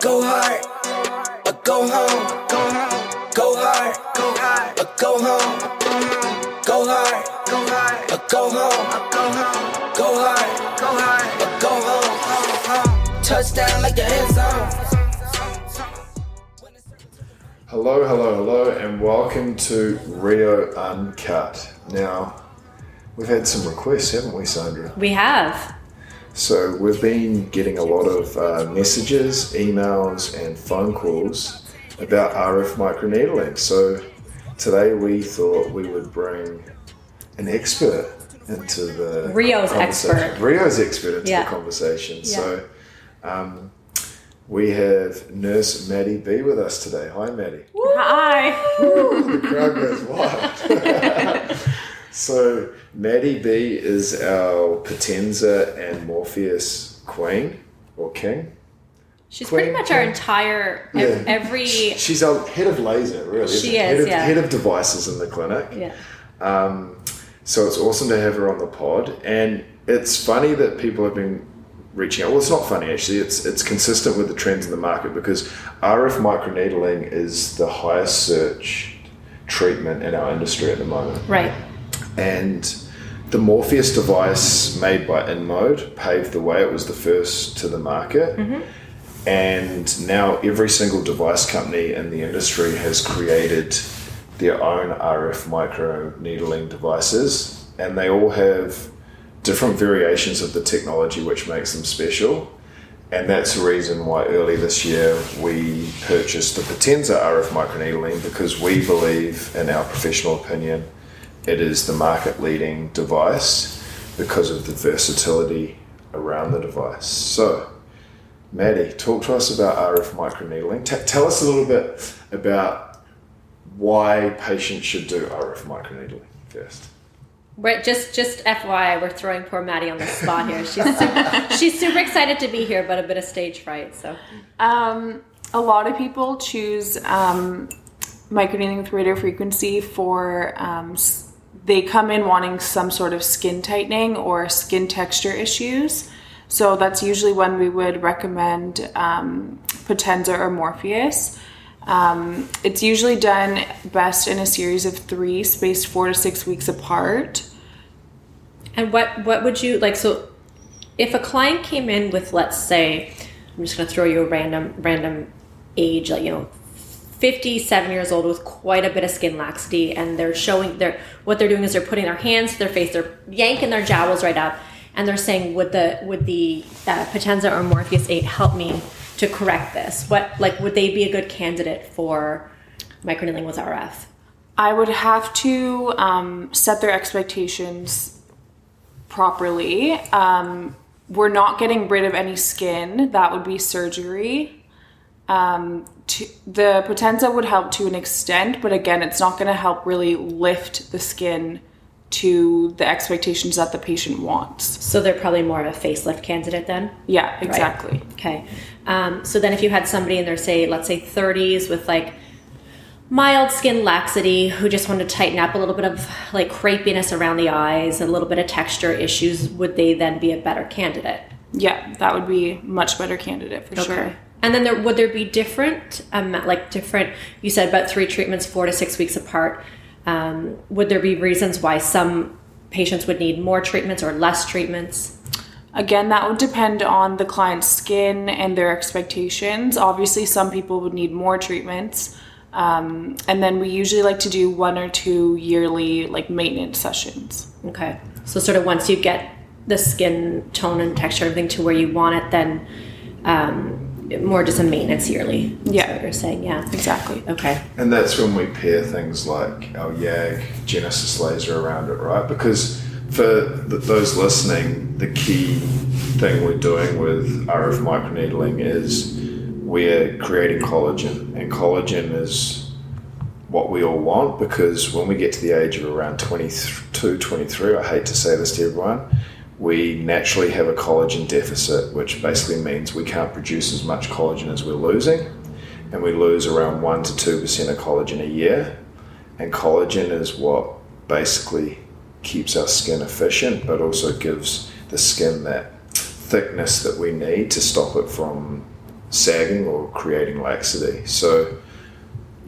Go hard, or go home. Go hard, go hard, or go home. Go hard, go hard, or go home. Go home. Go hard, go hard, or go home. Touchdown like the end zone. Hello, hello, hello, and welcome to Rio Uncut. Now, we've had some requests, haven't we, Sandra? We have. So, we've been getting a lot of uh, messages, emails, and phone calls about RF microneedling. So, today we thought we would bring an expert into the Rio's conversation. expert. Rio's expert into Yeah. the conversation. Yeah. So, um, we have Nurse Maddie B with us today. Hi, Maddie. Hi. the crowd goes wild. so Maddie B is our Potenza and Morpheus queen or king. She's pretty Queen, much our queen. entire Yeah. ev- every. She's our head of laser, really. She it? head is, of, yeah. Head of devices in the clinic. Yeah. Um, so it's awesome to have her on the pod, and it's funny that people have been reaching out. Well, it's not funny actually. It's it's consistent with the trends in the market because RF microneedling is the highest search treatment in our industry at the moment, Right. And the Morpheus device made by InMode paved the way. It was the first to the market. Mm-hmm. And now every single device company in the industry has created their own RF micro needling devices, and they all have different variations of the technology which makes them special. And that's the reason why early this year we purchased the Potenza RF microneedling because we believe, in our professional opinion, it is the market leading device because of the versatility around the device. So, Maddie, talk to us about RF microneedling. T- tell us a little bit about why patients should do RF microneedling first. We're just just FYI, we're throwing poor Maddie on the spot here. She's super, she's super excited to be here, but a bit of stage fright. So Um, a lot of people choose um, microneedling with radio frequency for um, s- they come in wanting some sort of skin tightening or skin texture issues. So that's usually when we would recommend um, Potenza or Morpheus. Um, it's usually done best in a series of three, spaced four to six weeks apart. And what what would you like? So, if a client came in with, let's say, I'm just going to throw you a random random age, like you know, 57 years old with quite a bit of skin laxity, and they're showing their what they're doing is they're putting their hands to their face, they're yanking their jowls right up, and they're saying, would the would the uh, Potenza or Morpheus 8 help me to correct this? What like would they be a good candidate for microneedling with RF? I would have to um, set their expectations properly. Um, we're not getting rid of any skin. That would be surgery. Um, to, the Potenza would help to an extent, but again, it's not going to help really lift the skin to the expectations that the patient wants. So they're probably more of a facelift candidate then. Yeah, exactly. Okay. Um, so then if you had somebody in their, say, let's say 30s with like mild skin laxity who just wanted to tighten up a little bit of like crepiness around the eyes, a little bit of texture issues, would they then be a better candidate? Yeah, that would be much better candidate for sure. And then there would there be different, um, like different? You said about three treatments, four to six weeks apart. Um, would there be reasons why some patients would need more treatments or less treatments? Again, that would depend on the client's skin and their expectations. Obviously, some people would need more treatments. Um, and then we usually like to do one or two yearly like maintenance sessions. Okay. So sort of once you get the skin tone and texture everything to where you want it, then um, more just a maintenance yearly. Yeah. what you're saying. Yeah. Exactly. Okay. And that's when we pair things like our YAG Genesis laser around it, right? Because for th- those listening, the key thing we're doing with RF microneedling is we're creating collagen, and collagen is what we all want because when we get to the age of around 22, 23, I hate to say this to everyone, we naturally have a collagen deficit, which basically means we can't produce as much collagen as we're losing and we lose around 1 to 2% of collagen a year. And collagen is what basically keeps our skin efficient, but also gives the skin that thickness that we need to stop it from sagging or creating laxity. So,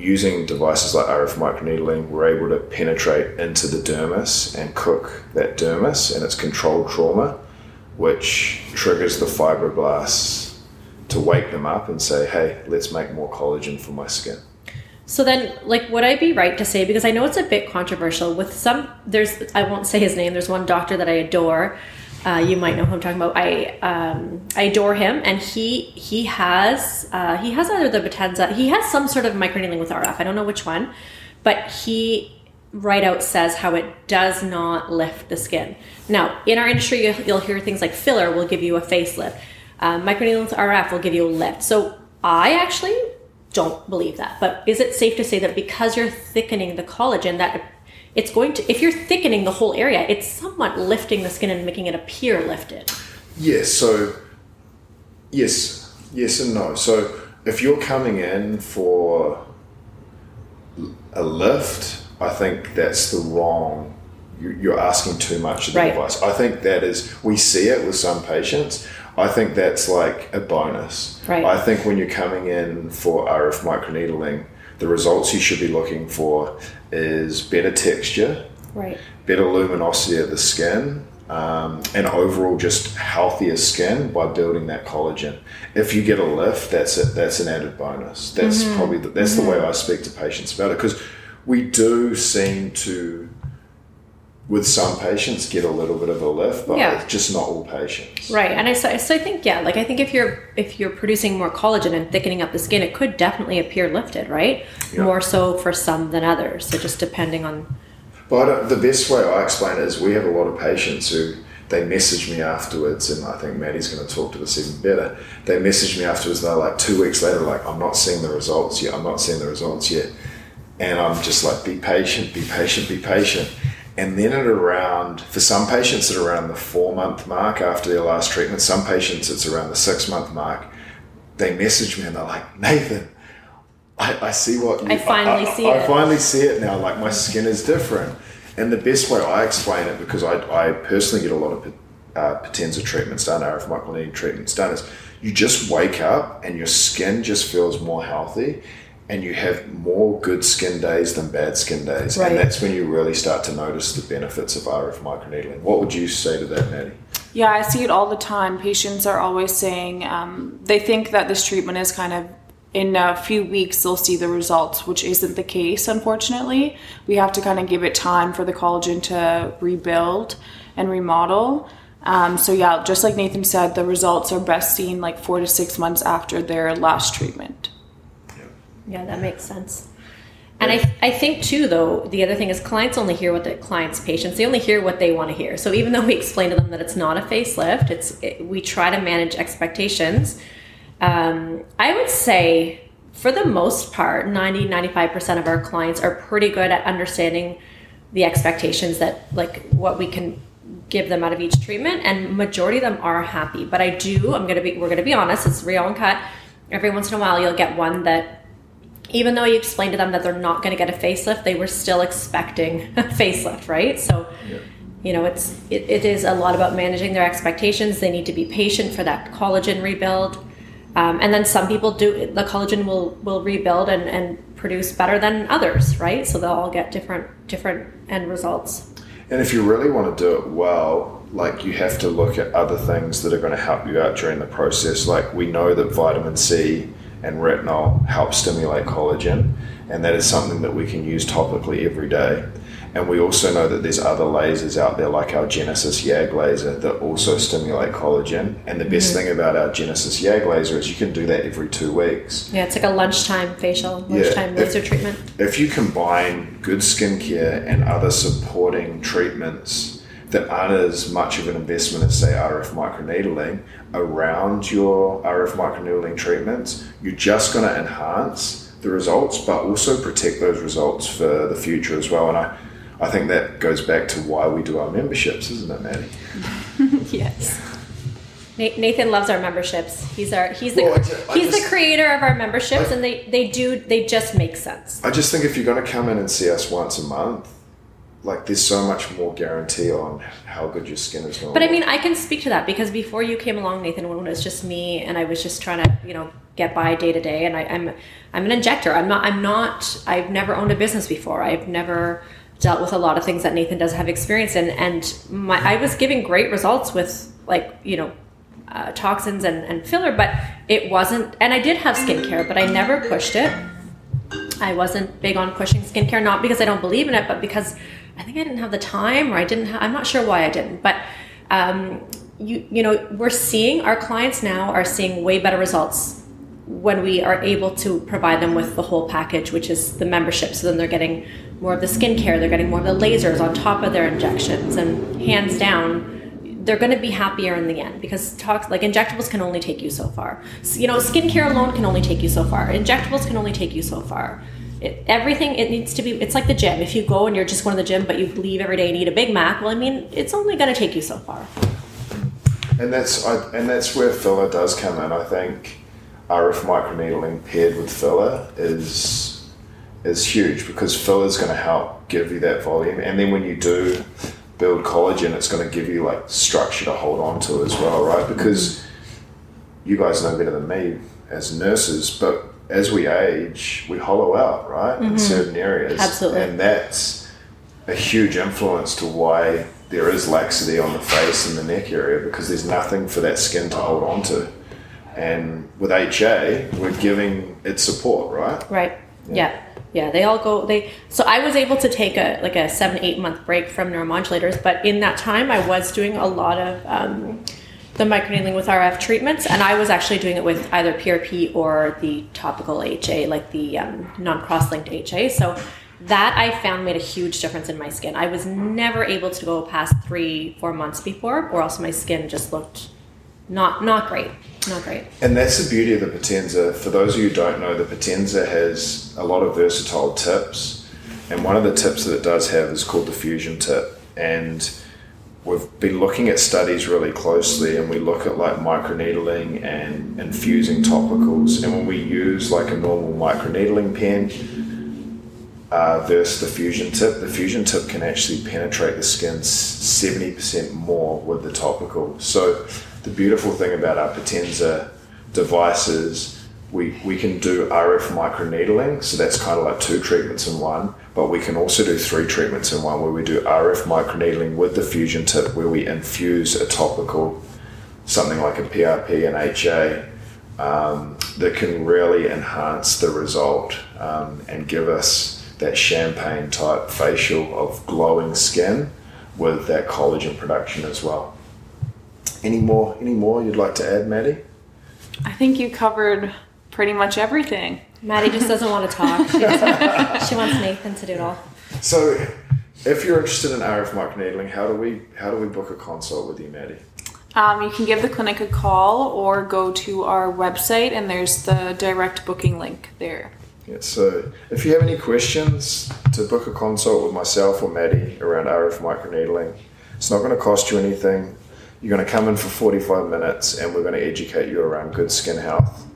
using devices like RF microneedling, we're able to penetrate into the dermis and cook that dermis and its controlled trauma, which triggers the fibroblasts to wake them up and say, hey, let's make more collagen for my skin. So then, like, would I be right to say because I know it's a bit controversial with some? There's I won't say his name. There's one doctor that I adore. Uh, you might know who I'm talking about. I um, I adore him, and he he has uh, he has either the Potenza. He has some sort of microneedling with RF. I don't know which one, but he right out says how it does not lift the skin. Now, in our industry, you'll, you'll hear things like filler will give you a facelift. Uh, microneedling with RF will give you a lift. So I actually don't believe that. But is it safe to say that because you're thickening the collagen, that it's going to, if you're thickening the whole area, it's somewhat lifting the skin and making it appear lifted? Yes. So, yes, yes, and no. So, if you're coming in for a lift, I think that's the wrong. you- You're asking too much of the Right. device. I think that is. We see it with some patients. I think that's like a bonus. Right. I think when you're coming in for RF microneedling, the results you should be looking for is better texture, Right. better luminosity of the skin, um, and overall just healthier skin by building that collagen. If you get a lift, that's it. That's an added bonus. That's probably the, that's the way I speak to patients about it because we do seem to, with some patients, get a little bit of a lift, but Yeah. just not all patients. Right, and I so, so I think yeah, like I think if you're if you're producing more collagen and thickening up the skin, it could definitely appear lifted, right? Yeah. More so for some than others. So just depending on But the best way I explain it is we have a lot of patients who they message me afterwards, and I think Maddie's going to talk to this even better. They message me afterwards, and they're like two weeks later, like, I'm not seeing the results yet, I'm not seeing the results yet. And I'm just like, be patient, be patient, be patient. And then at around, for some patients, at around the four month mark after their last treatment, some patients it's around the six month mark, they message me and they're like, Nathan, I, I see what you, I finally see I it." finally see it now. Like my skin is different. And the best way I explain it, because I, I personally get a lot of uh, Potenza treatments done, RF microneedling treatments done, is you just wake up and your skin just feels more healthy and you have more good skin days than bad skin days. Right. And that's when you really start to notice the benefits of RF microneedling. What would you say to that, Maddie? Yeah, I see it all the time. Patients are always saying um, they think that this treatment is kind of in a few weeks they'll see the results, which isn't the case, unfortunately. We have to kind of give it time for the collagen to rebuild and remodel. Um, so, yeah, just like Nathan said, the results are best seen like four to six months after their last treatment. Yeah, that makes sense. And I, I think too, though, the other thing is clients only hear what the clients' patients they only hear what they want to hear. So even though we explain to them that it's not a facelift, it's it, we try to manage expectations. Um, I would say, for the most part, 90 95 percent of our clients are pretty good at understanding the expectations that like what we can give them out of each treatment, and majority of them are happy. But I do, I'm gonna be, we're gonna be honest, it's Rio Uncut. Every once in a while, you'll get one that even though you explained to them that they're not going to get a facelift, they were still expecting a facelift, right? So, you know, it's it, it is a lot about managing their expectations. They need to be patient for that collagen rebuild, um, and then some people do the collagen will will rebuild and, and produce better than others, right? So they'll all get different different end results. And if you really want to do it well, like you have to look at other things that are going to help you out during the process. Like we know that vitamin C and retinol help stimulate collagen, and that is something that we can use topically every day. And we also know that there's other lasers out there, like our Genesis YAG laser, that also stimulate collagen. And the best mm-hmm. thing about our Genesis YAG laser is you can do that every two weeks. Yeah, it's like a lunchtime facial, lunchtime if- laser treatment. If you combine good skincare and other supporting treatments that aren't as much of an investment as, say, RF microneedling around your RF microneedling treatments, you're just going to enhance the results, but also protect those results for the future as well. And I, I think that goes back to why we do our memberships, isn't it, Maddie? Yes. Nathan loves our memberships. He's our he's the Well, he's just- the creator of our memberships, I- and they they do they just make sense. I just think if you're going to come in and see us once a month, like there's so much more guarantee on how good your skin is going. But I mean, I can speak to that because before you came along, Nathan, when it was just me and I was just trying to, you know, get by day to day, and I, I'm, I'm an injector. I'm not. I'm not. I've never owned a business before. I've never dealt with a lot of things that Nathan does have experience in, and my, I was giving great results with like, you know, uh, toxins and, and filler, but it wasn't. And I did have skincare, but I never pushed it. I wasn't big on pushing skincare, not because I don't believe in it, but because I think I didn't have the time, or I didn't. Ha- I'm not sure why I didn't, but um, you you know, we're seeing our clients now are seeing way better results when we are able to provide them with the whole package, which is the membership. So then they're getting more of the skincare, they're getting more of the lasers on top of their injections, and hands down they're going to be happier in the end because talks like injectables can only take you so far. So, you know, skincare alone can only take you so far. Injectables can only take you so far. It, everything it needs to be. It's like the gym. If you go and you're just going to the gym, but you leave every day and eat a Big Mac, well, I mean, it's only going to take you so far. And that's I, and that's where filler does come in. I think RF microneedling paired with filler is is huge because filler is going to help give you that volume. And then when you do build collagen, it's going to give you like structure to hold on to as well, right? Because you guys know better than me as nurses, but as we age, we hollow out, right, in certain areas. Absolutely. And that's a huge influence to why there is laxity on the face and the neck area because there's nothing for that skin to hold on to. And with HA, we're giving it support, right? Right. Yeah. yeah. They all go. They. So I was able to take a like a seven eight month break from neuromodulators, but in that time I was doing a lot of um, the microneedling with RF treatments, and I was actually doing it with either PRP or the topical HA, like the um, non cross linked HA. So that I found made a huge difference in my skin. I was never able to go past three four months before, or else my skin just looked not not great, not great. And that's the beauty of the Potenza. For those of you who don't know, the Potenza has a lot of versatile tips. And one of the tips that it does have is called the fusion tip. And we've been looking at studies really closely and we look at like microneedling and infusing topicals. And when we use like a normal microneedling pen uh, versus the fusion tip, the fusion tip can actually penetrate the skin 70% more with the topical. So the beautiful thing about our Potenza devices, we, we can do RF microneedling, so that's kind of like two treatments in one, but we can also do three treatments in one where we do RF microneedling with the fusion tip where we infuse a topical, something like a PRP and HA, um, that can really enhance the result um, and give us that champagne type facial of glowing skin with that collagen production as well. Any more? Any more you'd like to add, Maddie? I think you covered pretty much everything. Maddie just doesn't want to talk. She, she wants Nathan to do it all. So, if you're interested in RF microneedling, how do we how do we book a consult with you, Maddie? Um, you can give the clinic a call or go to our website, and there's the direct booking link there. Yeah, so if you have any questions to book a consult with myself or Maddie around RF microneedling, it's not going to cost you anything. You're going to come in for 45 minutes and we're going to educate you around good skin health.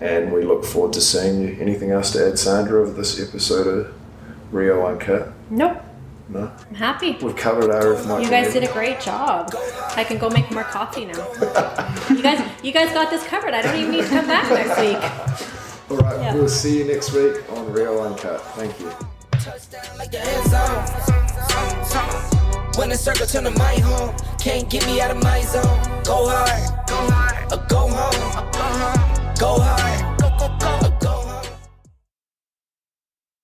And we look forward to seeing you. Anything else to add, Sandra, of this episode of Rio Uncut? Nope. No? I'm happy. We've covered our. microneedling. You guys did a great job. I can go make more coffee now. You guys, you guys got this covered. I don't even need to come back next week. All right, Yeah. we'll see you next week on Rio Uncut. Thank you. Touchdown like the end zone. When the circle turn to my home, can't get me out of my zone. Go hard, go hard, or go home. Go hard,